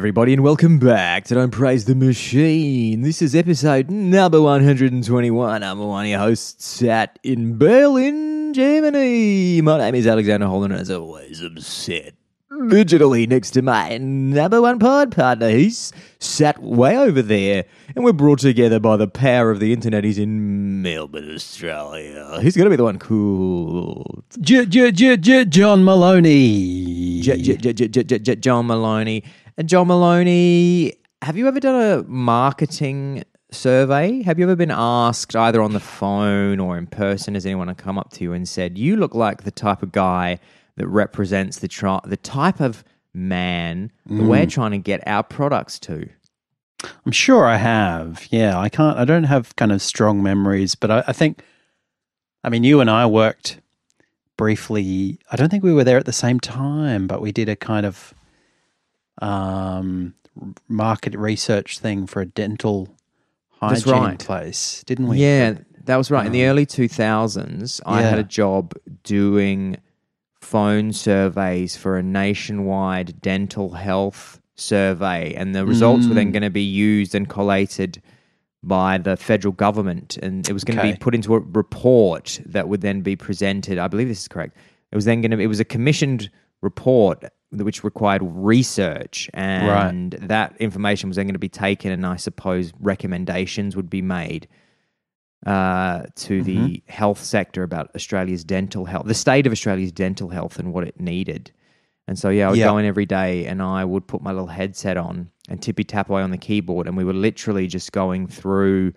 Everybody, and welcome back to Don't Praise the Machine. This is episode number 121. I'm one of your hosts, sat in Berlin, Germany. My name is Alexander Holland, and as always, I'm set digitally next to my number one pod partner. He's sat way over there, and we're brought together by the power of the internet. He's in Melbourne, Australia. He's going to be the one cool. J- J- J- J- John Maloney. J- J- J- J- J- John Maloney. And John Maloney, have you ever done a marketing survey? Have you ever been asked either on the phone or in person? Has anyone come up to you and said, "You look like the type of guy that represents the tri- the type of man that we're mm. trying to get our products to"? I'm sure I have. Yeah, I can't. I don't have kind of strong memories, but I, I think. I mean, you and I worked briefly. I don't think we were there at the same time, but we did a kind of um, market research thing for a dental hygiene right. place, didn't we? Yeah, that was right. In the early 2000s, I had a job doing phone surveys for a nationwide dental health survey, and the results were then going to be used and collated by the federal government, and it was going to be put into a report that would then be presented. I believe this is correct. It was then going to. It was a commissioned report which required research, and that information was then going to be taken, and I suppose recommendations would be made uh, to the health sector about Australia's dental health, the state of Australia's dental health, and what it needed. And so, yeah, I would Yeah. go in every day, and I would put my little headset on and tippy tap away on the keyboard, and we were literally just going through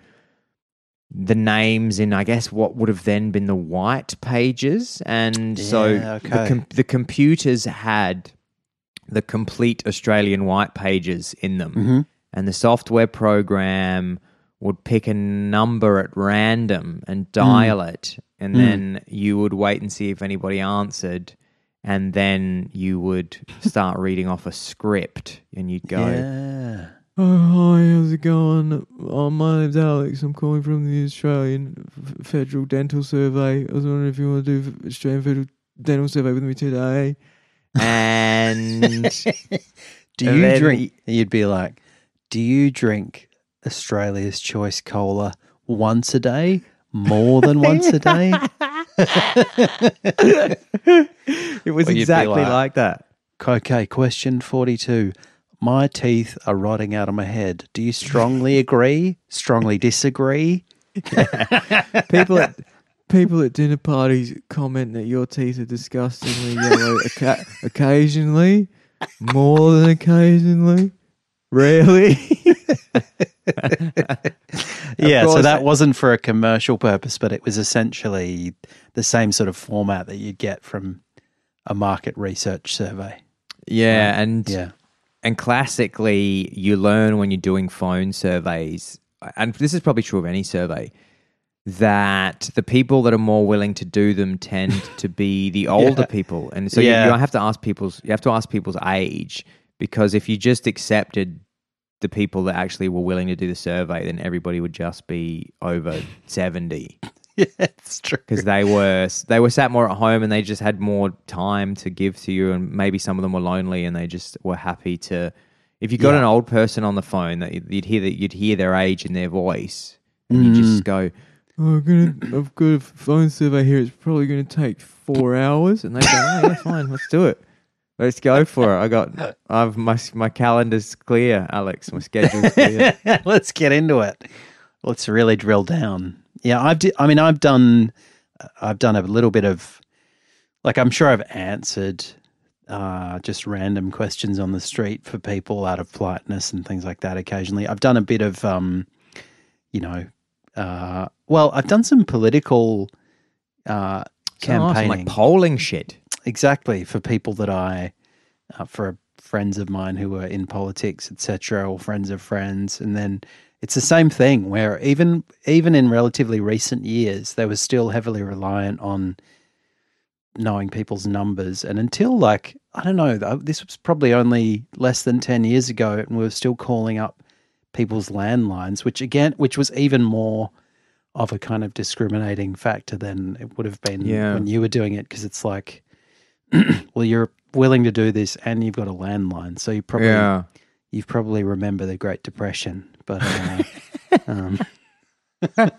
the names in, I guess, what would have then been the white pages, and so Yeah, the, com- the computers had the complete Australian white pages in them. Mm-hmm. and the software program would pick a number at random and dial it. And then you would wait and see if anybody answered. And then you would start reading off a script and you'd go Yeah. oh, hi how's it going? Oh, my name's alex. I'm calling from the australian F- federal dental survey. I was wondering if you want to do australian federal dental survey with me today and Do you then drink? You'd be like, do you drink Australia's Choice Cola once a day, more than once a day? it was exactly like- like that Okay, question 42. My teeth are rotting out of my head. Do you strongly agree? Strongly disagree? people at people at dinner parties comment that your teeth are disgustingly yellow oca- occasionally, more than occasionally, rarely. yeah, so that wasn't for a commercial purpose, but it was essentially the same sort of format that you'd get from a market research survey. yeah, and Yeah. and classically, you learn when you're doing phone surveys, and this is probably true of any survey. That the people that are more willing to do them tend to be the older people, and so Yeah. you, you have to ask people's you have to ask people's age because if you just accepted the people that actually were willing to do the survey, then everybody would just be over seventy Yeah, it's true. because they were they were sat more at home and they just had more time to give to you, and maybe some of them were lonely and they just were happy to. If you got Yeah. an old person on the phone, that you'd you'd hear that you'd hear their age in their voice, and you just mm. go, "Oh, I'm gonna, I've got a phone survey here. It's probably going to take four hours," and they go, "Oh, yeah, fine, let's do it." Let's go for it. I got, I've my my calendar's clear, Alex. My schedule's clear. Let's get into it. Let's really drill down. Yeah, I've. Di- I mean, I've done. I've done a little bit of, like, I'm sure I've answered uh, just random questions on the street for people out of politeness and things like that. Occasionally, I've done a bit of, um, you know, uh, well, I've done some political uh, campaigning like polling shit. exactly for people that I, uh, for friends of mine who are in politics, etc., or friends of friends, and then it's the same thing where even even in relatively recent years, they were still heavily reliant on knowing people's numbers, and until like I don't know, this was probably only less than ten years ago, and we were still calling up people's landlines, which again, which was even more of a kind of discriminating factor than it would have been Yeah. when you were doing it because it's like well you're willing to do this and you've got a landline so you probably Yeah. you probably remember the Great Depression, but uh, um,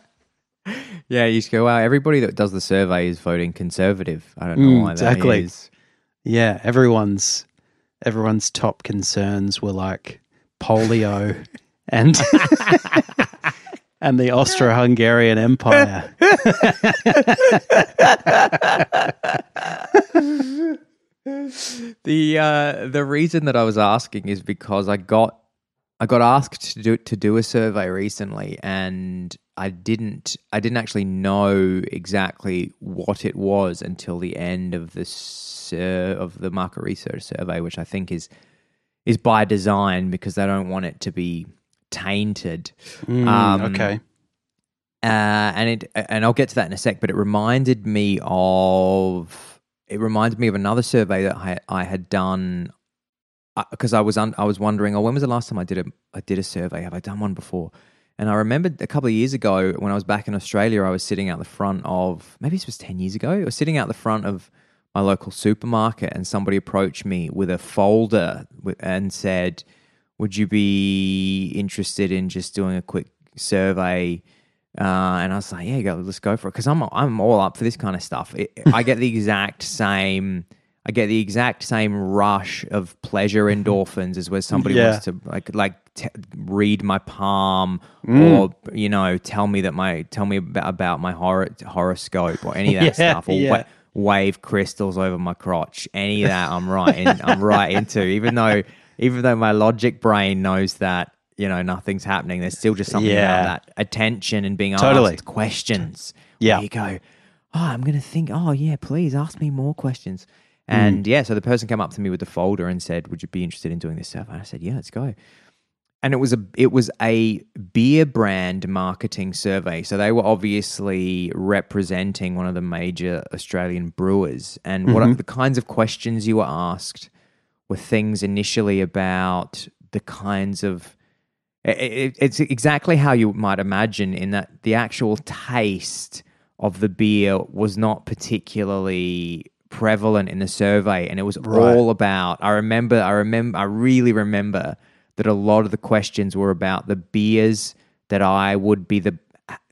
Yeah, you just go, wow, everybody that does the survey is voting conservative. I don't know Mm, why exactly. that is. yeah, everyone's everyone's top concerns were like polio and and the Austro-Hungarian Empire. The uh, the reason that I was asking is because I got I got asked to do to do a survey recently, and I didn't I didn't actually know exactly what it was until the end of the sur- of the market research survey, which I think is is by design because they don't want it to be tainted. Mm, Um, okay. uh, and it and I'll get to that in a sec. But it reminded me of it reminded me of another survey that I I had done because I was un, I was wondering, oh, when was the last time I did a I did a survey? Have I done one before? And I remembered a couple of years ago when I was back in Australia, I was sitting out the front of maybe this was ten years ago. I was sitting out the front of my local supermarket, and somebody approached me with a folder and said, "Would you be interested in just doing a quick survey?" Uh, and I was like, "Yeah, go, let's go for it," because I'm I'm all up for this kind of stuff. It, I get the exact same. I get the exact same rush of pleasure endorphins as where somebody Yeah. wants to like like t- read my palm or you know tell me that my tell me about, about my hor- horoscope or any of that Yeah, stuff or yeah. wa- wave crystals over my crotch. Any of that, I'm right. In, I'm right into. Even though even though my logic brain knows that you know nothing's happening, there's still just something Yeah. about that attention and being Totally. asked questions. Yeah. where you go. Oh, I'm gonna think. Oh, yeah. Please ask me more questions. Hmm. And yeah, so the person came up to me with the folder and said, "Would you be interested in doing this stuff?" And I said, "Yeah, let's go." And it was a it was a beer brand marketing survey. So they were obviously representing one of the major Australian brewers. And what Mm-hmm. are the kinds of questions you were asked were things initially about the kinds of it, it, it's exactly how you might imagine in that the actual taste of the beer was not particularly prevalent in the survey and it was Right. all about I remember I remember I really remember that a lot of the questions were about the beers that I would be the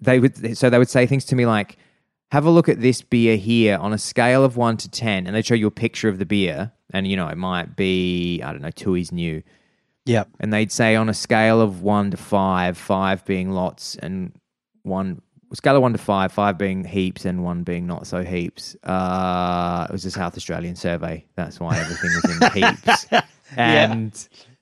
they would so they would say things to me like have a look at this beer here on a scale of 1 to 10 and they show you a picture of the beer and you know it might be I don't know two is new Yep. and they'd say on a scale of one to five, five being lots and one scale of one to five, five being heaps and one being not so heaps. Uh, it was a South Australian survey. That's why everything was in heaps. And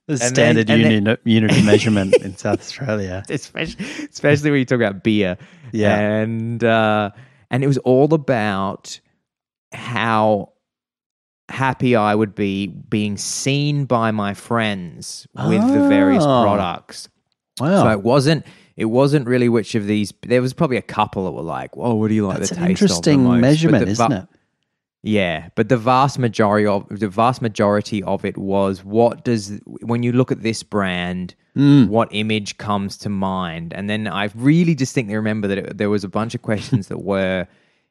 The And standard then- and unit, unit of measurement in South Australia. especially, especially when you talk about beer. Yeah. And uh, and it was all about how happy I would be being seen by my friends with the various Oh. products. Wow. So it wasn't it wasn't really which of these. There was probably a couple that were like, "Whoa, what do you like That's the an taste interesting of the most?" But measurement, the isn't it? Yeah, but the vast majority of the vast majority of it was what does when you look at this brand, Hmm. what image comes to mind? And then I really distinctly remember that it, there was a bunch of questions that were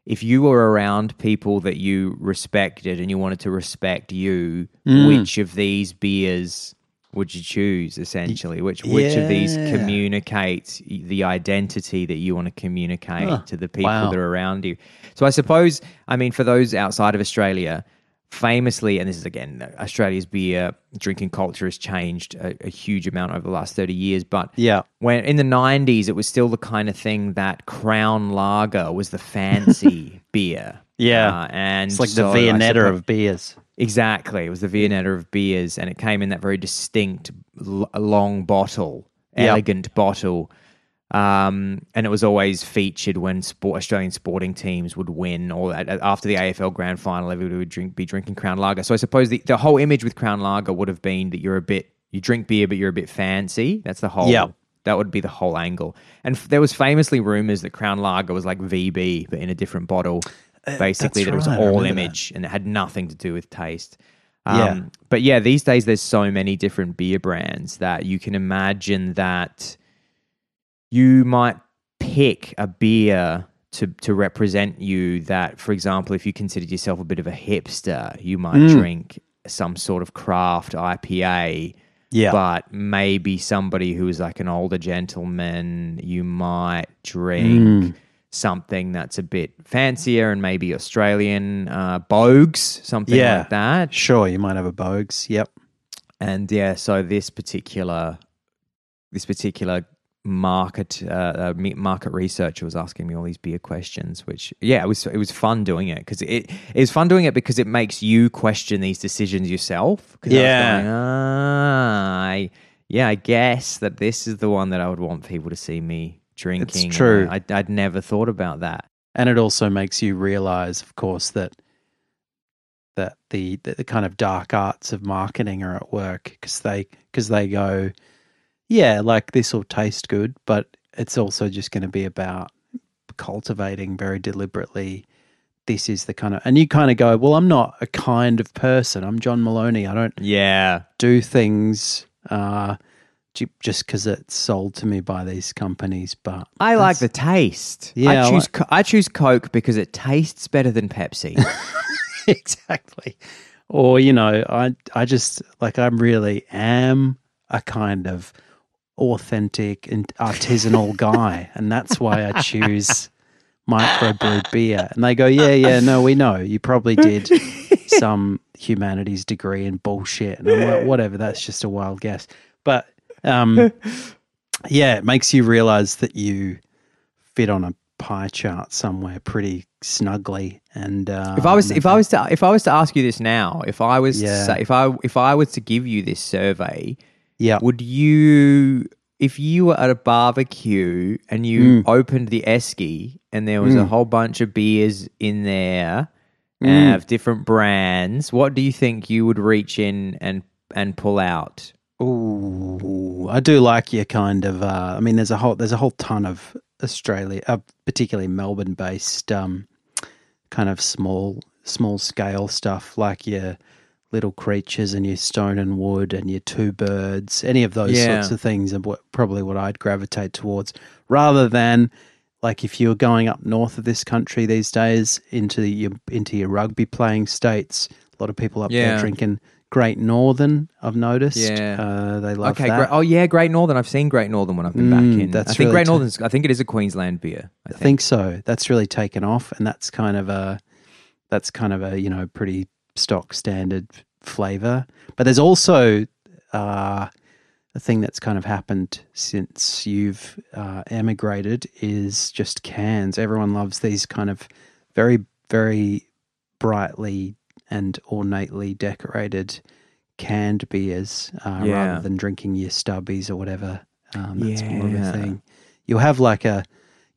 if you were around people that you respected and you wanted to respect you, Hmm. which of these beers would you choose essentially? Which which of these Yeah. communicates the identity that you want to communicate Huh. to the people Wow. that are around you? So I suppose, I mean, for those outside of Australia, famously, and this is again, Australia's beer drinking culture has changed a, a huge amount over the last 30 years. But Yeah. when in the 90s, it was still the kind of thing that Crown Lager was the fancy beer. Yeah. Uh, and It's like so the Viennetta of beers. Exactly. It was the Viennetta of beers, and it came in that very distinct, l- long bottle, Yep. elegant bottle. Um, and it was always featured when sport, Australian sporting teams would win, or at- at- after the AFL Grand Final, everybody would drink, be drinking Crown Lager. So I suppose the, the whole image with Crown Lager would have been that you're a bit, you drink beer, but you're a bit fancy. That's the whole. Yep. That would be the whole angle. And f- there was famously rumors that Crown Lager was like VB, but in a different bottle. Basically, Uh, that's that it was all remember that. image and it had nothing to do with taste. Yeah. Um, But yeah, these days there's so many different beer brands that you can imagine that you might pick a beer to to represent you. That, for example, if you considered yourself a bit of a hipster, you might Mm. drink some sort of craft IPA. Yeah. But maybe somebody who is like an older gentleman, you might drink something that's a bit fancier and maybe Australian uh, Boag's, something Yeah. like that. Sure, you might have a Boag's. Yep. And yeah, so this particular this particular market uh, uh, market researcher was asking me all these beer questions, which yeah, it was it was fun doing it because it it was fun doing it because it makes you question these decisions yourself. 'Cause I Yeah. going, ah, I, yeah, I guess that this is the one that I would want people to see me drinking. and true. I, I'd, I'd never thought about that. And it also makes you realize, of course, that that the that the kind of dark arts of marketing are at work because they because they go, yeah, like this will taste good, but it's also just going to be about cultivating very deliberately. This is the kind of, and you kind of go, well, I'm not a kind of person. I'm John Maloney. I don't Yeah, do things uh, just because it's sold to me by these companies. But I like the taste. Yeah, I I choose Co- I choose Coke because it tastes better than Pepsi. exactly. Or you know, I I just like I really am a kind of authentic and artisanal guy, and that's why I choose microbrewed beer. And they go, yeah, yeah, no, we know you probably did some humanities degree in bullshit, and I'm like, whatever. That's just a wild guess, but um, yeah, it makes you realize that you fit on a pie chart somewhere pretty snugly. And uh, If I was if I was to if I was to ask you this now, if I was Yeah. to say, if I if I was to give you this survey, yeah, would you if you were at a barbecue and you Mm. opened the esky and there was a Mm. whole bunch of beers in there Mm. of different brands, what do you think you would reach in and and pull out? Ooh, I do like your kind of. Uh, I mean, there's a whole there's a whole ton of Australia, uh, particularly Melbourne based, um, kind of small small scale stuff like your little creatures and your stone and wood and your two birds. Any of those Yeah. sorts of things are what, probably what I'd gravitate towards, rather than like if you're going up north of this country these days into your into your rugby playing states. A lot of people up Yeah. there drinking Great Northern. I've noticed. Yeah. Uh, they love okay, that. great. Oh yeah, Great Northern. I've seen Great Northern when I've been back Mm, in. that's I think really Great ta- Northern's. I think it is a Queensland beer. I I think. think so. That's really taken off, and that's kind of a that's kind of a you know pretty stock standard flavor. But there's also uh, a thing that's kind of happened since you've uh, emigrated is just cans. Everyone loves these kind of very very brightly and ornately decorated canned beers uh, Yeah. rather than drinking your stubbies or whatever. Um, that's more of a thing. You'll have like a,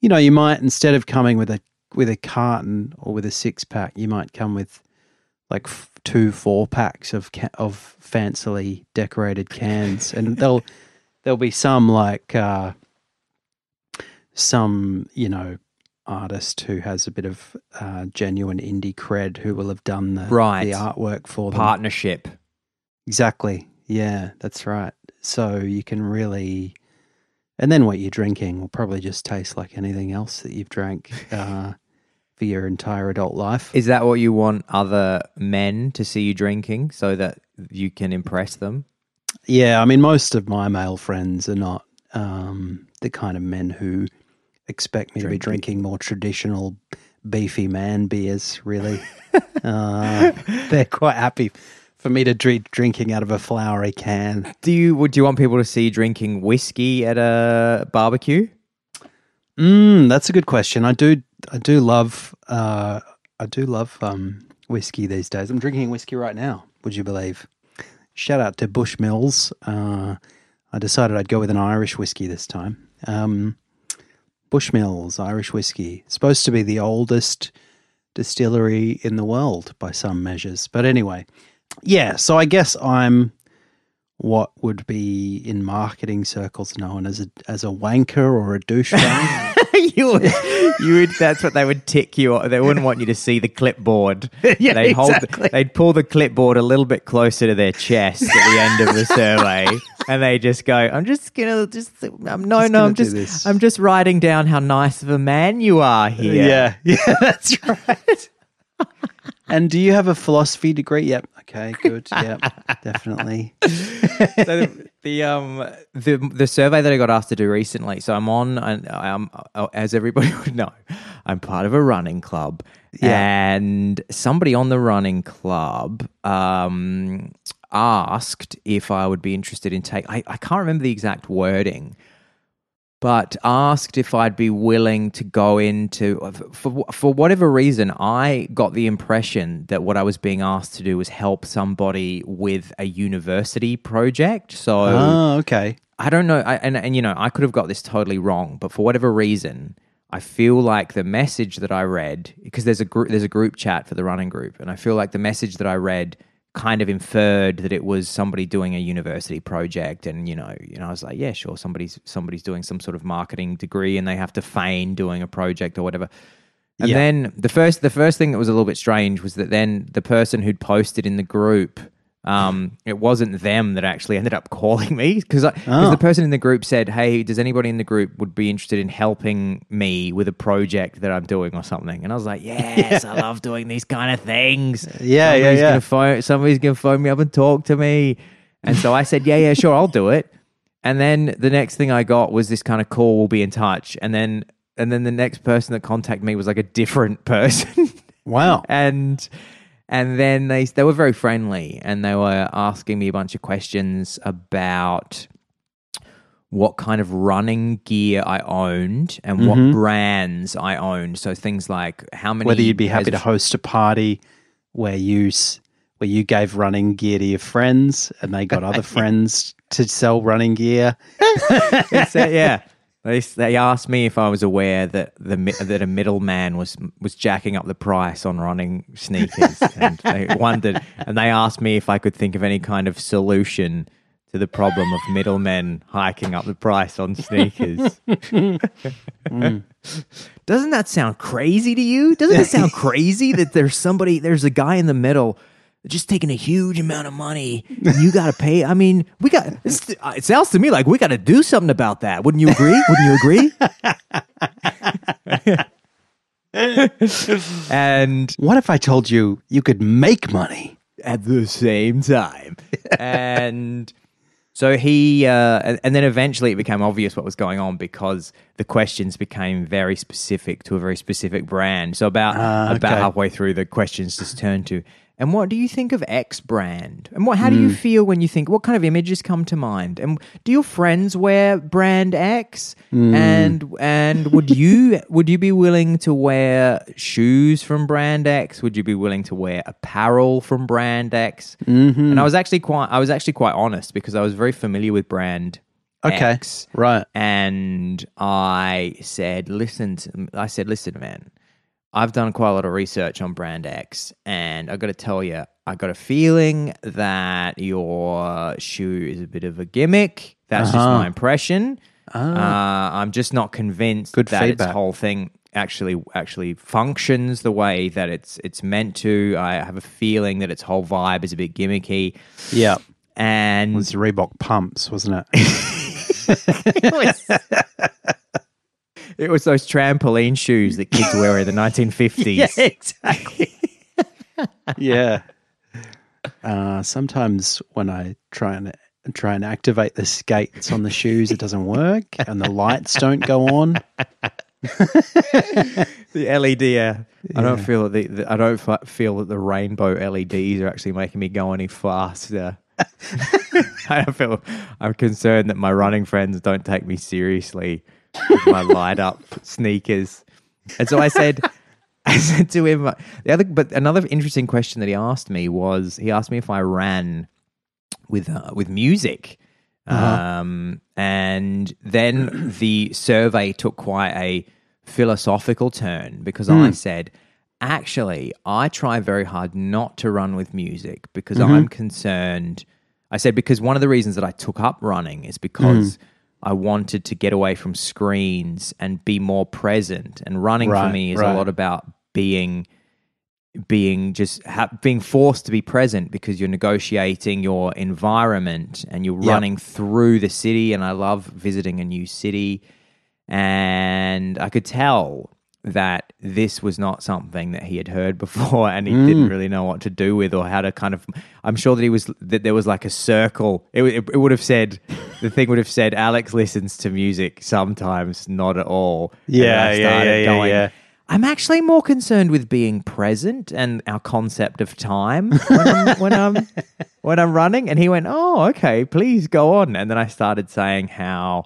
you know, you might instead of coming with a with a carton or with a six pack, you might come with like f- two four packs of ca- of fancily decorated cans, and there'll there'll be some like uh, some you know artist who has a bit of uh, genuine indie cred who will have done the Right. the artwork for them. partnership. Exactly. Yeah, that's right. So you can really, and then what you're drinking will probably just taste like anything else that you've drank uh, for your entire adult life. Is that what you want other men to see you drinking so that you can impress them? Yeah, I mean, most of my male friends are not um, the kind of men who expect me to be drinking more traditional beefy man beers. Really, uh, they're quite happy for me to drink drinking out of a flowery can. Do you would you want people to see you drinking whiskey at a barbecue? Mm, that's a good question. I do, I do love, uh, I do love um, whiskey these days. I'm drinking whiskey right now. Would you believe? Shout out to Bushmills. Uh, I decided I'd go with an Irish whiskey this time. Um, Bushmills Irish whiskey, supposed to be the oldest distillery in the world by some measures. But anyway, yeah. So I guess I'm what would be in marketing circles known as a as a wanker or a douchebag. you would, you would. That's what they would tick you. They wouldn't want you to see the clipboard. Yeah, they'd exactly. They'd pull the clipboard a little bit closer to their chest at the end of the survey, and they just go, "I'm just gonna just. I'm, no, Just no. I'm just. this." I'm just writing down how nice of a man you are uh, here." yeah, yeah, that's right. And do you have a philosophy degree? Yep. Okay, good. Yep, definitely. so the, the um the the survey that I got asked to do recently. So I'm on, and I'm as everybody would know, I'm part of a running club, Yeah. and somebody on the running club um asked if I would be interested in take. I, I can't remember the exact wording. But asked if I'd be willing to go into for for whatever reason, I got the impression that what I was being asked to do was help somebody with a university project. So Oh, okay. I don't know, I, and and you know, I could have got this totally wrong, but for whatever reason, I feel like the message that I read because there's a group there's a group chat for the running group, and I feel like the message that I read kind of inferred that it was somebody doing a university project, and you know, you know, I was like, yeah, sure, somebody's somebody's doing some sort of marketing degree, and they have to feign doing a project or whatever. And Yeah. then the first the first thing that was a little bit strange was that then the person who'd posted in the group, um, it wasn't them that actually ended up calling me because because Oh. the person in the group said, "Hey, does anybody in the group would be interested in helping me with a project that I'm doing or something?" And I was like, "Yes, I love doing these kind of things. Yeah, yeah, somebody's yeah. Gonna phone, somebody's gonna phone me up and talk to me." And so I said, "Yeah, yeah, sure, I'll do it." And then the next thing I got was this kind of call, we'll be in touch. And then and then the next person that contacted me was like a different person. Wow. and and then they they were very friendly and they were asking me a bunch of questions about what kind of running gear I owned and what mm-hmm. brands I owned. So things like how many Whether you'd be happy to host a party where you where you gave running gear to your friends and they got other friends to sell running gear. Uh, yeah. They, they asked me if I was aware that the that a middleman was was jacking up the price on running sneakers, and they wondered, and they asked me if I could think of any kind of solution to the problem of middlemen hiking up the price on sneakers. Mm. Doesn't that sound crazy to you? Doesn't it sound crazy that there's somebody, there's a guy in the middle just taking a huge amount of money. and You got to pay. I mean, we got, it's, uh, it sounds to me like we got to do something about that. Wouldn't you agree? Wouldn't you agree? and What if I told you you could make money? at the same time. and so he, uh, and, then eventually it became obvious what was going on because the questions became very specific to a very specific brand. So about Ah, about halfway through, the questions just turned to, and what do you think of X brand? And what, how do you feel when you think? What kind of images come to mind? And do your friends wear brand X? And and would you would you be willing to wear shoes from brand X? Would you be willing to wear apparel from brand X? Mm-hmm. And I was actually quite I was actually quite honest because I was very familiar with brand Okay. X. Right. And I said, listen, to, I said, listen, man, I've done quite a lot of research on Brand X, and I got to tell you, I got a feeling that your shoe is a bit of a gimmick. That's just Uh-huh. my impression. Uh, I'm just not convinced Good that feedback. its whole thing actually actually functions the way that it's it's meant to. I have a feeling that its whole vibe is a bit gimmicky, Yeah. and It was Reebok pumps, wasn't it? it was, it was those trampoline shoes that kids wear in the 1950s. yeah, exactly. yeah. Uh, sometimes when I try and try and activate the skates on the shoes, it doesn't work, and the lights don't go on. The LED. Uh, I don't feel that the, the I don't f- feel that the rainbow LEDs are actually making me go any faster. I feel. I'm concerned that my running friends don't take me seriously with my light up sneakers. And so I said, I said to him, the other, but another interesting question that he asked me was, he asked me if I ran with uh, with music. Um, and then the survey took quite a philosophical turn because I said, actually, I try very hard not to run with music because I'm concerned. I said, because one of the reasons that I took up running is because I wanted to get away from screens and be more present. And running for me is right. a lot about being being just ha- being forced to be present because you're negotiating your environment and you're Yep. running through the city and I love visiting a new city and I could tell that this was not something that he had heard before and he Mm. didn't really know what to do with or how to kind of i'm sure that he was that there was like a circle it, it, it would have said the thing would have said alex listens to music sometimes not at all And Yeah, I yeah, started yeah, yeah, yeah. I'm actually more concerned with being present and our concept of time when I'm, when I'm when I'm running. And he went, "Oh, okay, please go on." And then I started saying how,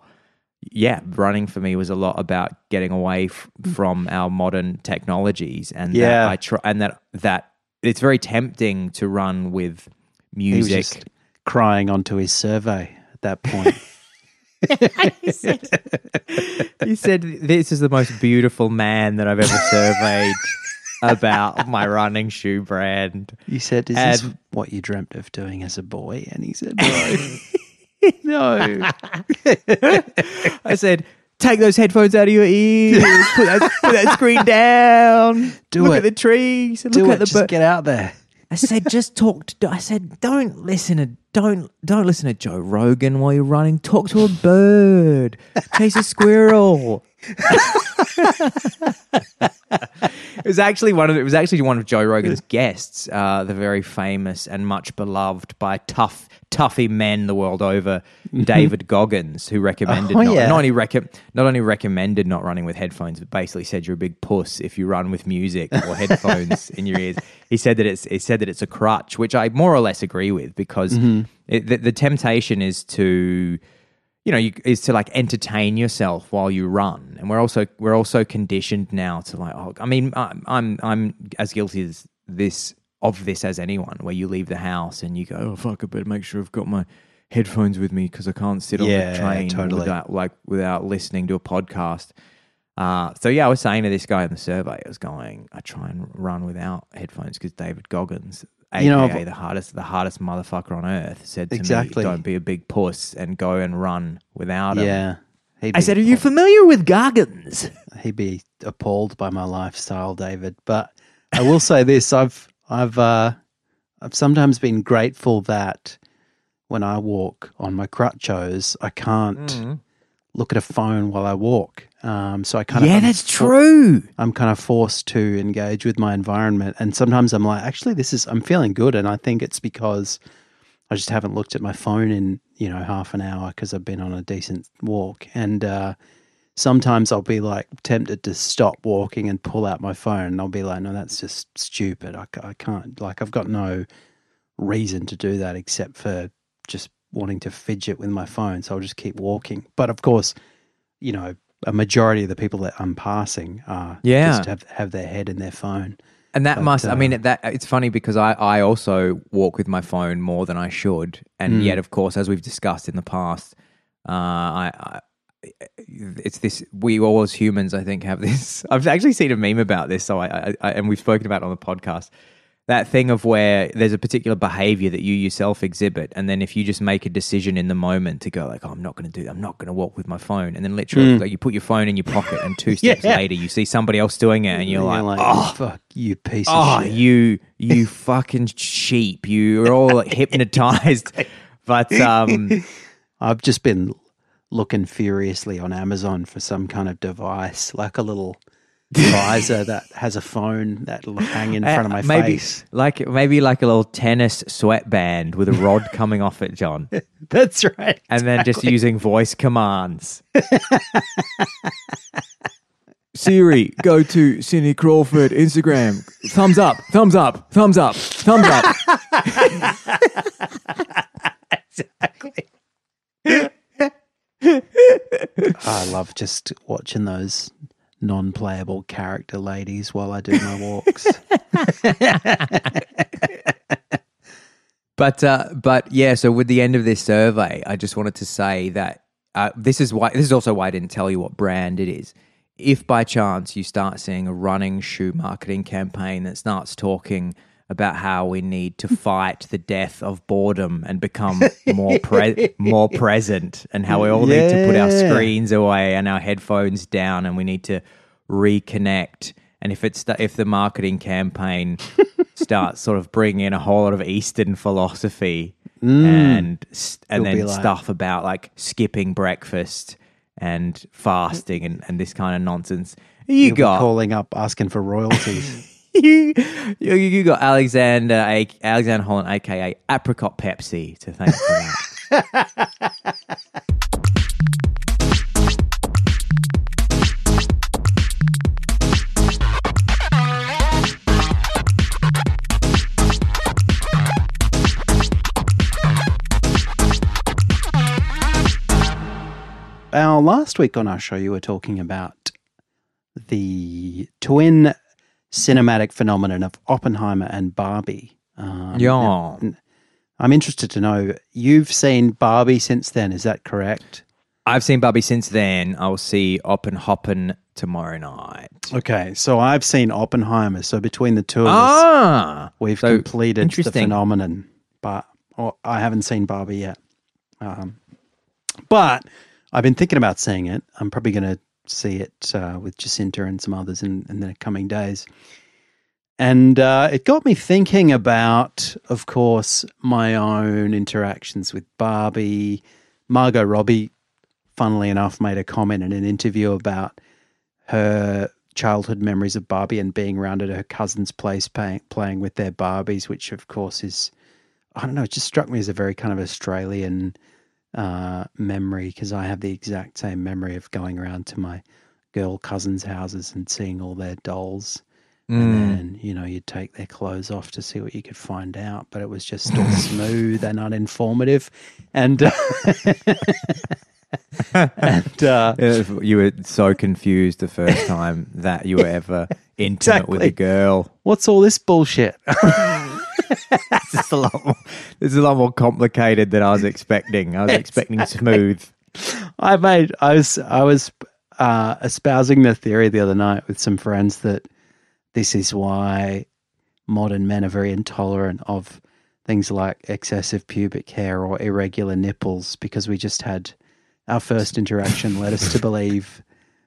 yeah, running for me was a lot about getting away f- from our modern technologies, and that Yeah. I try, and that that it's very tempting to run with He music. crying onto his survey at that point. he, said, he said, "This is the most beautiful man that I've ever surveyed." About my running shoe brand. you said, "Is this And- what you dreamt of doing as a boy?" And he said, "No, no." I said, take those headphones out of your ears. put, that, put that screen down. Do look it. at the trees. Look Do at it. the Just get out there. I said, just talk. To, I said, don't listen to don't don't listen to Joe Rogan while you're running. Talk to a bird. Chase a squirrel. it was actually one of it was actually one of Joe Rogan's guests, uh, the very famous and much beloved by tough toughy men the world over, David Goggins, who recommended Oh, not, yeah. not only rec- not only recommended not running with headphones, but basically said you're a big puss if you run with music or headphones in your ears. He said that it's he said that it's a crutch, which I more or less agree with because Mm-hmm. it, the, the temptation is to you know, you, is to like entertain yourself while you run, and we're also we're also conditioned now to like. Oh, I mean, I'm I'm, I'm as guilty as this of this as anyone. Where you leave the house and you go, oh fuck, I better make sure I've got my headphones with me because I can't sit on Yeah, the train totally. without like without listening to a podcast. Uh, so yeah, I was saying to this guy in the survey, I was going, I try and run without headphones because David Goggins, aka You know, I've- the hardest, the hardest motherfucker on earth, said to Exactly. me, "Don't be a big puss and go and run without him." Yeah. He'd I be said, "Are you familiar with Goggins?" he'd be appalled by my lifestyle, David. But I will say this: I've I've uh, I've sometimes been grateful that when I walk on my crutchos, I can't look at a phone while I walk. Um, so I kind of yeah, I'm that's for- true. I'm kind of forced to engage with my environment, and sometimes I'm like, actually, this is I'm feeling good, and I think it's because I just haven't looked at my phone in you know half an hour because I've been on a decent walk, and uh, sometimes I'll be like tempted to stop walking and pull out my phone, and I'll be like, no, that's just stupid. I, I can't like I've got no reason to do that except for just wanting to fidget with my phone, so I'll just keep walking. But of course, you know. A majority of the people that I'm passing are Yeah. just have, have their head in their phone. And that But, must, I uh, mean, that it's funny because I, I also walk with my phone more than I should. And Mm. yet, of course, as we've discussed in the past, uh, I, I, it's this, we all as humans, I think, have this. I've actually seen a meme about this. So I, I, I and we've spoken about it on the podcast. That thing of where there's a particular behavior that you yourself exhibit, and then if you just make a decision in the moment to go like, "Oh, I'm not going to do that. I'm not going to walk with my phone," and then literally, like, you put your phone in your pocket, and two steps Yeah. later, you see somebody else doing it, and you're, like, "Oh, fuck you piece Oh, of shit. you you fucking sheep! You're all like, hypnotized. But um, I've just been looking furiously on Amazon for some kind of device, like a little visor that has a phone that'll hang in front of my uh, maybe face. like maybe like a little tennis sweatband with a rod coming off it, John, That's right. and then just using voice commands. Siri, go to Cindy Crawford Instagram. Thumbs up, thumbs up, thumbs up, thumbs up. I love just watching those non-playable character ladies while I do my walks. But uh, but yeah, so with the end of this survey, I just wanted to say that uh, this is why this is also why I didn't tell you what brand it is. If by chance you start seeing a running shoe marketing campaign that starts talking about how we need to fight the death of boredom and become more pre- more present, and how we all need to put our screens away and our headphones down, and we need to reconnect. And if it's the, if the marketing campaign starts sort of bringing in a whole lot of Eastern philosophy mm. and s- and You'll then like- stuff about like skipping breakfast and fasting and, and this kind of nonsense, You You'll got calling up asking for royalties. You, you, got Alexander A- Alexander Holland, aka Apricot Pepsi, to thank for that. Our last week on our show, you were talking about the twin cinematic phenomenon of Oppenheimer and Barbie. Um, yeah. I'm interested to know you've seen Barbie since then. Is that correct? I've seen Barbie since then. I'll see Oppenhoppen tomorrow night. Okay, so I've seen Oppenheimer. So between the two of us, Ah, we've so completed the phenomenon. But oh, I haven't seen Barbie yet. Um, but I've been thinking about seeing it. I'm probably going to see it uh, with Jacinta and some others in, in the coming days. And uh, it got me thinking about, of course, my own interactions with Barbie. Margot Robbie, funnily enough, made a comment in an interview about her childhood memories of Barbie and being around at her cousin's place playing, playing with their Barbies, which, of course, is, I don't know, it just struck me as a very kind of Australian uh, memory because I have the exact same memory of going around to my girl cousins' houses and seeing all their dolls. Mm. And then, you know, you'd take their clothes off to see what you could find out, but it was just all smooth and uninformative. And, uh, and, uh, you were so confused the first time that you were ever intimate with a girl. what's all this bullshit? It's just a lot more. This is a lot more complicated than I was expecting. I was expecting smooth. I made I was I was uh, espousing the theory the other night with some friends that this is why modern men are very intolerant of things like excessive pubic hair or irregular nipples because we just had our first interaction led us to believe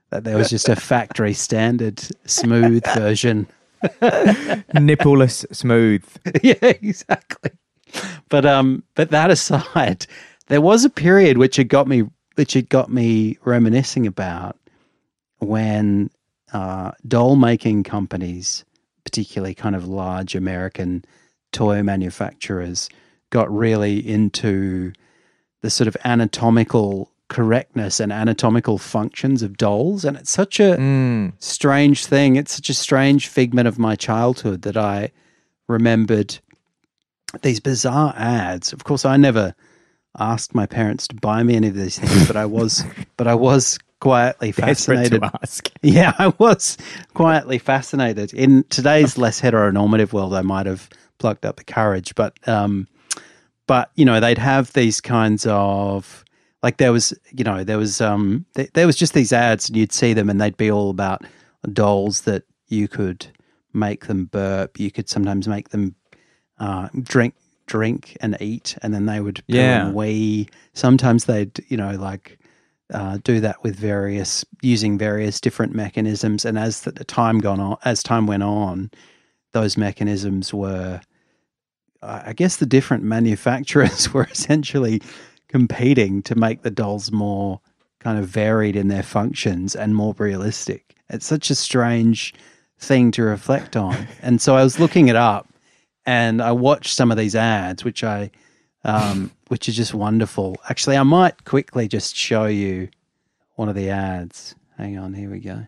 that there was just a factory standard smooth version. Nippleless smooth. yeah, exactly. But um, but that aside, there was a period which it got me, which it got me reminiscing about when uh, doll making companies, particularly kind of large American toy manufacturers, got really into the sort of anatomical correctness and anatomical functions of dolls, and it's such a Mm. strange thing. It's such a strange figment of my childhood that I remembered these bizarre ads. Of course, I never asked my parents to buy me any of these things, but I was, but I was quietly fascinated. Yeah, I was quietly fascinated. In today's less heteronormative world, I might have plucked up the courage, but um, but you know, they'd have these kinds of like there was, you know, there was um, th- there was just these ads, and you'd see them, and they'd be all about dolls that you could make them burp. You could sometimes make them uh, drink drink and eat, and then they would Yeah. wee. Sometimes they'd, you know, like uh, do that with various using various different mechanisms. And as the time gone on, as time went on, those mechanisms were, I guess, the different manufacturers were essentially competing to make the dolls more kind of varied in their functions and more realistic. It's such a strange thing to reflect on. And so I was looking it up and I watched some of these ads, which I, um, which is just wonderful. Actually, I might quickly just show you one of the ads. Hang on, here we go.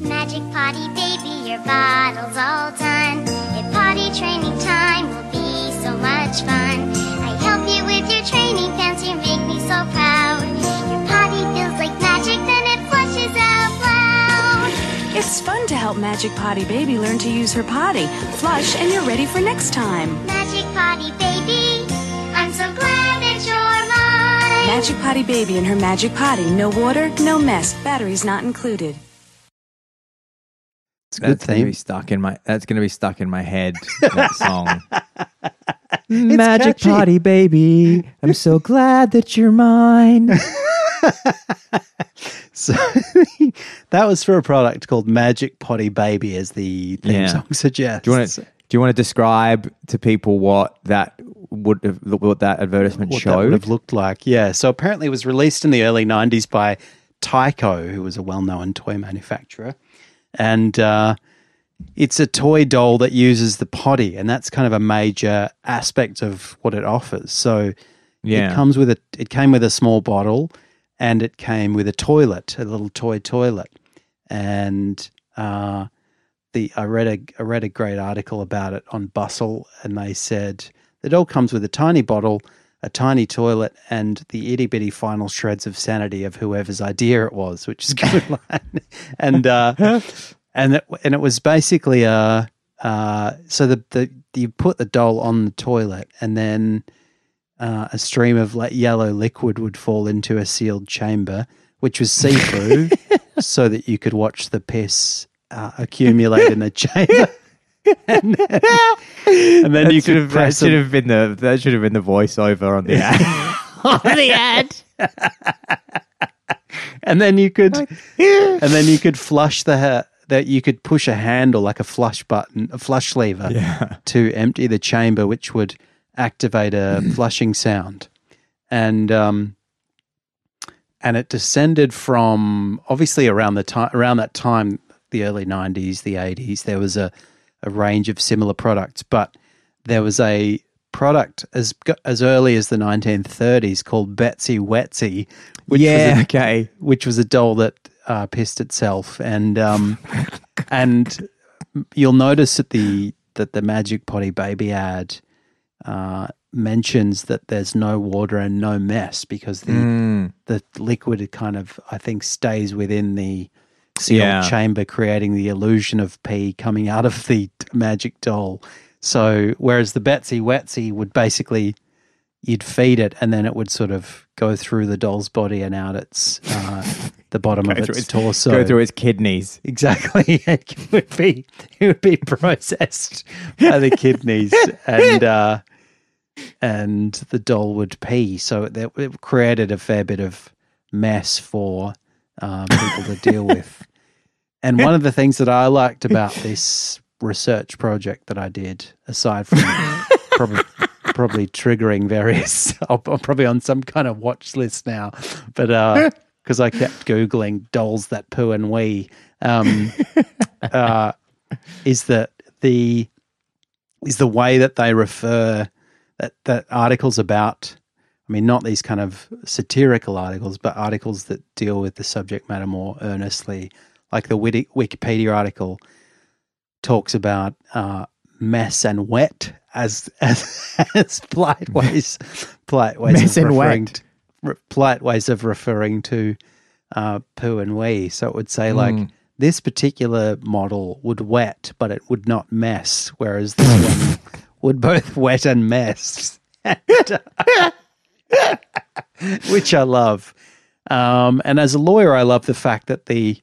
Magic potty baby, your bottle's all done. At potty training time will be so much fun. Training pants, you make me so proud. Your potty feels like magic, then it flushes out loud. It's fun to help Magic Potty Baby learn to use her potty. Flush and you're ready for next time. Magic potty baby, I'm so glad that you're mine. Magic Potty Baby and her Magic Potty. No water, no mess. Batteries not included. It's a good That's gonna be stuck in my. That's gonna be stuck in my head. That song. Magic catchy. potty baby, I'm so glad that you're mine. So that was for a product called Magic Potty Baby, as the theme Yeah. song suggests. Do you want to? Do you want to describe to people what that would have, what that advertisement what that would have looked like. Yeah. So apparently it was released in the early 90s by Tyco, who was a well known toy manufacturer. and uh, it's a toy doll that uses the potty, and that's kind of a major aspect of what it offers. So Yeah. it comes with a it came with a small bottle, and it came with a toilet, a little toy toilet, and uh, the I read a I read a great article about it on Bustle, and they said the doll comes with a tiny bottle, a tiny toilet, and the itty bitty final shreds of sanity of whoever's idea it was, which is good and uh, and it, and it was basically a uh, so the, the you put the doll on the toilet, and then uh, a stream of like yellow liquid would fall into a sealed chamber, which was see through, so that you could watch the piss uh, accumulate in the chamber. and then, and then you could have, that press should have been the that should have been the voiceover on the ad. on the ad. and then you could and then you could flush the ha- that you could push a handle like a flush button a flush lever Yeah. to empty the chamber which would activate a flushing sound and um and it descended from obviously around the time around that time the early 90s the 80s there was a a range of similar products but there was a product as as early as the 1930s called Betsy Wetsy which was a yeah. Okay. which was a doll that uh, pissed itself, and um, and you'll notice that the that the Magic Potty Baby ad uh, mentions that there's no water and no mess because the Mm. the liquid kind of I think stays within the sealed Yeah. chamber, creating the illusion of pee coming out of the magic doll. So whereas the Betsy Wetsy would basically you'd feed it and then it would sort of go through the doll's body and out its uh, the bottom of its its- torso. Go through its kidneys. Exactly. It would be it would be processed by the kidneys and uh, and the doll would pee. So that it created a fair bit of mess for um, people to deal with. And one of the things that I liked about this research project that I did, aside from probably probably triggering various, I'm I'm probably on some kind of watch list now, but because I kept googling dolls that poo and wee, um, uh, is that the is the way that they refer that that articles about. I mean, not these kind of satirical articles, but articles that deal with the subject matter more earnestly. Like the Wiki- Wikipedia article talks about uh, mess and wet as as, as polite ways, polite ways Mess of and referring wet. Re- polite ways of referring to uh, poo and wee. So it would say like Mm. this particular model would wet, but it would not mess, whereas this one would both wet and mess. Which I love. Um, and as a lawyer, I love the fact that the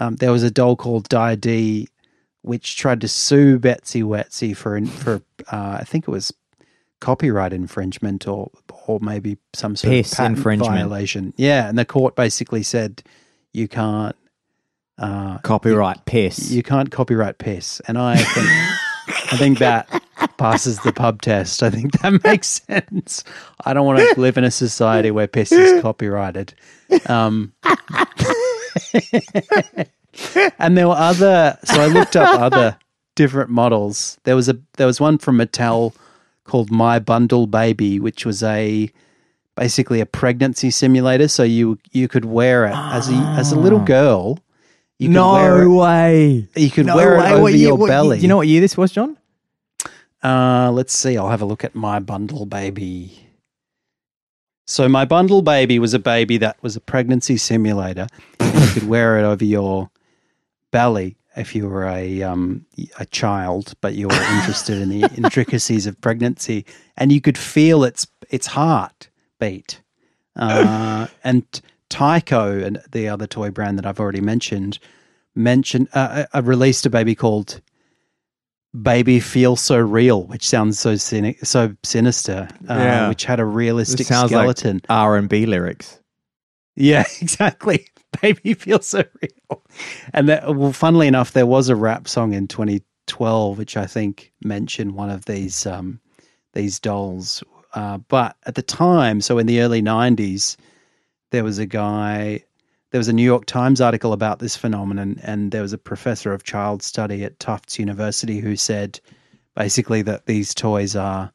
um, there was a doll called Di which tried to sue Betsy Wetsy for for uh, I think it was copyright infringement or or maybe some sort Piss of patent infringement. violation. Yeah, and the court basically said you can't uh, Copyright piss. you can't copyright piss, and I think I think that passes the pub test. I think that makes sense. I don't want to live in a society where piss is copyrighted. Um, and there were other. So I looked up other different models. There was a there was one from Mattel called My Bundle Baby, which was a basically a pregnancy simulator. So you you could wear it as a as a little girl. You could wear it no way. you could No wear it over year- your what belly. Do you know what year this was, John? Uh, let's see. I'll have a look at my bundle baby. So my bundle baby was a baby that was a pregnancy simulator. you could wear it over your belly if you were a um, a child, but you were interested in the intricacies of pregnancy, and you could feel its its heart beat. Uh, and Tyco and the other toy brand that I've already mentioned mentioned uh, uh, released a baby called Baby Feel So Real, which sounds so cynic, so sinister, uh, Yeah. which had a realistic skeleton. like R and B lyrics. Yeah, exactly. Baby feels so real. And that, well, funnily enough, there was a rap song in 2012 which I think mentioned one of these um, these dolls. Uh, but at the time, so in the early 90s, there was a guy there was a New York Times article about this phenomenon, and there was a professor of child study at Tufts University who said basically that these toys are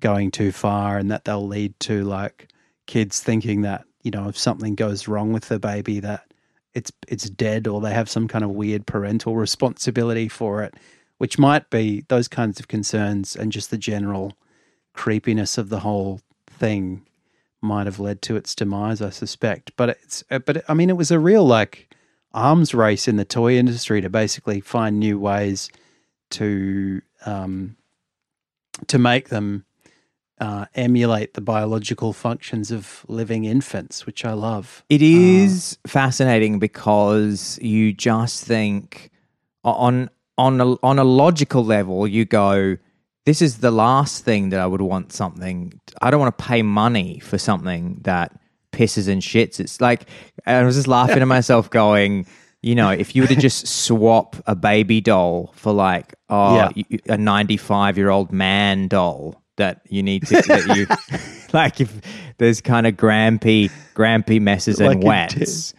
going too far and that they'll lead to like kids thinking that you know if something goes wrong with the baby that it's it's dead or they have some kind of weird parental responsibility for it which might be those kinds of concerns and just the general creepiness of the whole thing might have led to its demise i suspect. But it's uh, but i mean it was a real like arms race in the toy industry to basically find new ways to um to make them uh, emulate the biological functions of living infants, which I love. It is fascinating because you just think on on a, on a logical level, you go, "This is the last thing that I would want something. I don't want to pay money for something that pisses and shits." It's like I was just laughing at myself, going, "You know, if you were to just swap a baby doll for like oh Yeah. a ninety five year old man doll." That you need to, that you like if there's kind of grampy, grampy messes and Like a wets.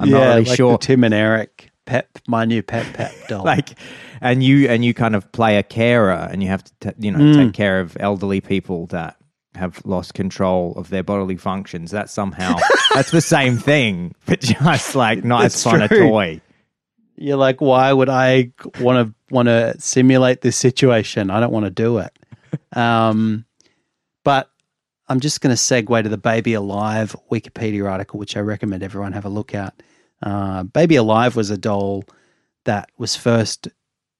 I'm not really like sure. Tim and Eric Pep, my new Pep Pep doll. like, and you and you kind of play a carer, and you have to, t- you know, Mm. take care of elderly people that have lost control of their bodily functions. That's somehow that's the same thing, but just like not as fun a toy. You're like, why would I want to want to simulate this situation? I don't want to do it. Um, but I'm just going to segue to the Baby Alive Wikipedia article, which I recommend everyone have a look at. Uh, Baby Alive was a doll that was first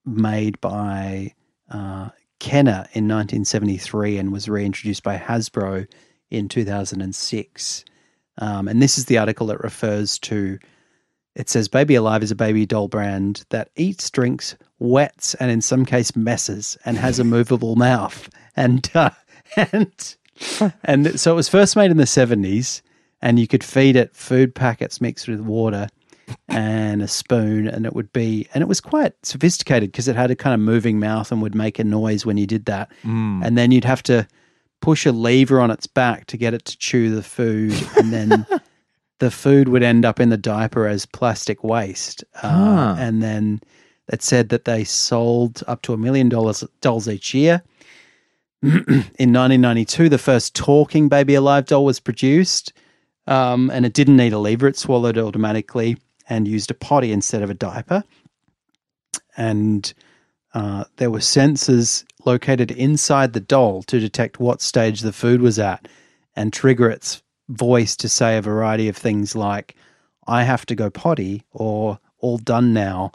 made by uh, Kenner in 1973 and was reintroduced by Hasbro in 2006. Um, and this is the article that refers to it says Baby Alive is a baby doll brand that eats, drinks, wets, and in some case messes, and has a movable mouth. And uh, and and so it was first made in the seventies, and you could feed it food packets mixed with water and a spoon, and it would be and it was quite sophisticated because it had a kind of moving mouth and would make a noise when you did that, and then you'd have to push a lever on its back to get it to chew the food, and then the food would end up in the diaper as plastic waste. Uh, Huh. And then it said that they sold up to a million dollars dolls each year. in 1992, the first talking Baby Alive doll was produced, um, and it didn't need a lever. It swallowed automatically and used a potty instead of a diaper. And uh, there were sensors located inside the doll to detect what stage the food was at and trigger its voice to say a variety of things like, I have to go potty or all done now.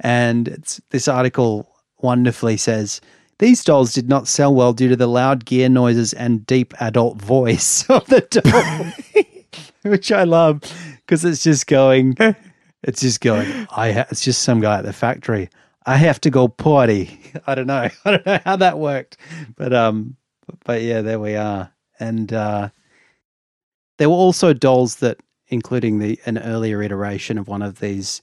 And it's, this article wonderfully says, these dolls did not sell well due to the loud gear noises and deep adult voice of the doll, which I love because it's just going, it's just going, I ha- it's just some guy at the factory. I have to go potty. I don't know. I don't know how that worked, but um, but yeah, there we are. And uh, there were also dolls that, including the an earlier iteration of one of these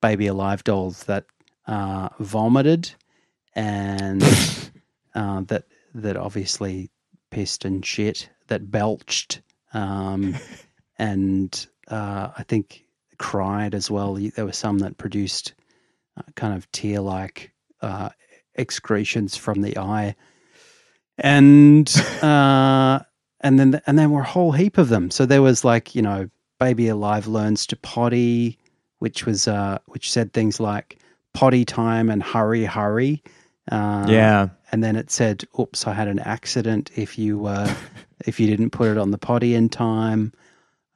baby alive dolls that uh, vomited and uh, that that obviously pissed and shit that belched um, and uh, I think cried as well. There were some that produced uh, kind of tear like uh, excretions from the eye, and uh, and then and then were a whole heap of them. So there was like you know, baby alive learns to potty, which was uh, which said things like potty time and hurry hurry. Uh, Yeah. and then it said, "Oops, I had an accident." If you uh, if you didn't put it on the potty in time,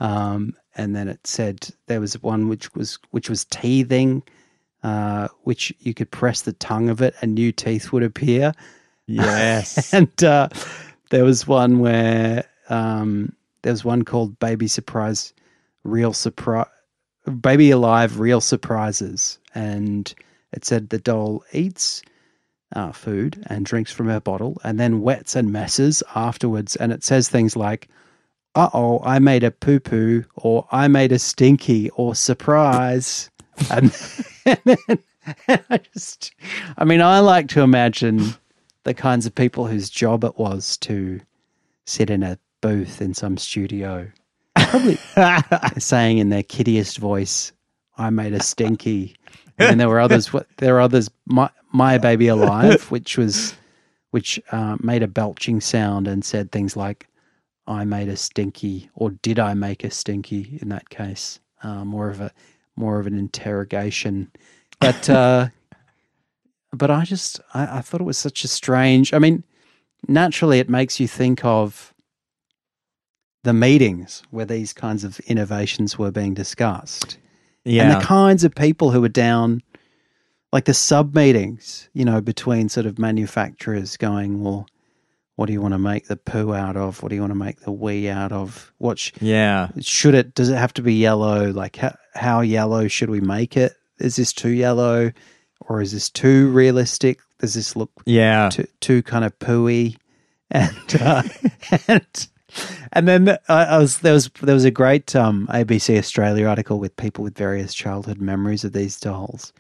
um, and then it said there was one which was which was teething, uh, which you could press the tongue of it and new teeth would appear. Yes. and uh, there was one where um, there was one called Baby Surprise, Real Surprise, Baby Alive, Real Surprises, and it said the doll eats uh, food and drinks from her bottle, and then wets and messes afterwards. And it says things like, "Uh oh, I made a poo poo," or "I made a stinky," or "surprise." and, and I just, I mean, I like to imagine the kinds of people whose job it was to sit in a booth in some studio probably saying in their kiddiest voice, "I made a stinky." And there were others. what- There were others. My my baby alive, which was which uh, made a belching sound and said things like, "I made a stinky," or "Did I make a stinky?" In that case, uh, more of a more of an interrogation. But uh, but I just I, I thought it was such a strange. I mean, naturally, it makes you think of the meetings where these kinds of innovations were being discussed. Yeah, and the kinds of people who were down like the sub meetings you know between sort of manufacturers going well what do you want to make the poo out of? What do you want to make the wee out of? What sh- yeah. should it does it have to be yellow? Like how, how yellow should we make it? Is this too yellow or is this too realistic does this look Yeah. too, too kind of pooey and uh, and and then I, I was there was there was a great um, ABC Australia article with people with various childhood memories of these dolls,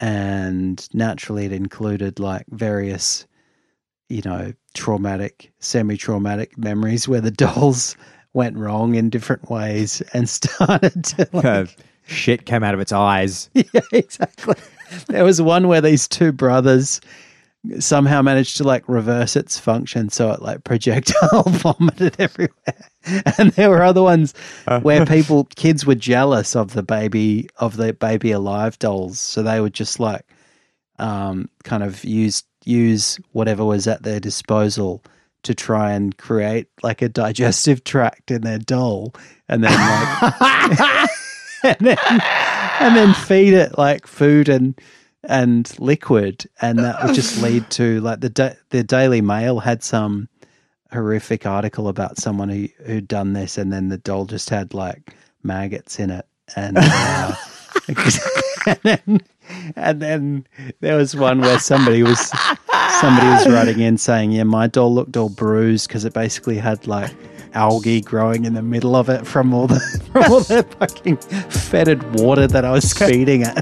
and naturally it included like various, you know, traumatic, semi-traumatic memories where the dolls went wrong in different ways and started to like, shit came out of its eyes. yeah, exactly. There was one where these two brothers somehow managed to like reverse its function so it like projectile vomited everywhere. And there were other ones where people kids were jealous of the baby of the baby alive dolls. So they would just like um kind of use use whatever was at their disposal to try and create like a digestive tract in their doll and then like and then and then feed it like food and and liquid, and that would just lead to like the da- the Daily Mail had some horrific article about someone who who'd done this, and then the doll just had like maggots in it, and uh, and then and then there was one where somebody was somebody was writing in saying, "Yeah, my doll looked all bruised because it basically had like." Algae growing in the middle of it from all the from all the fucking fetid water that I was feeding it.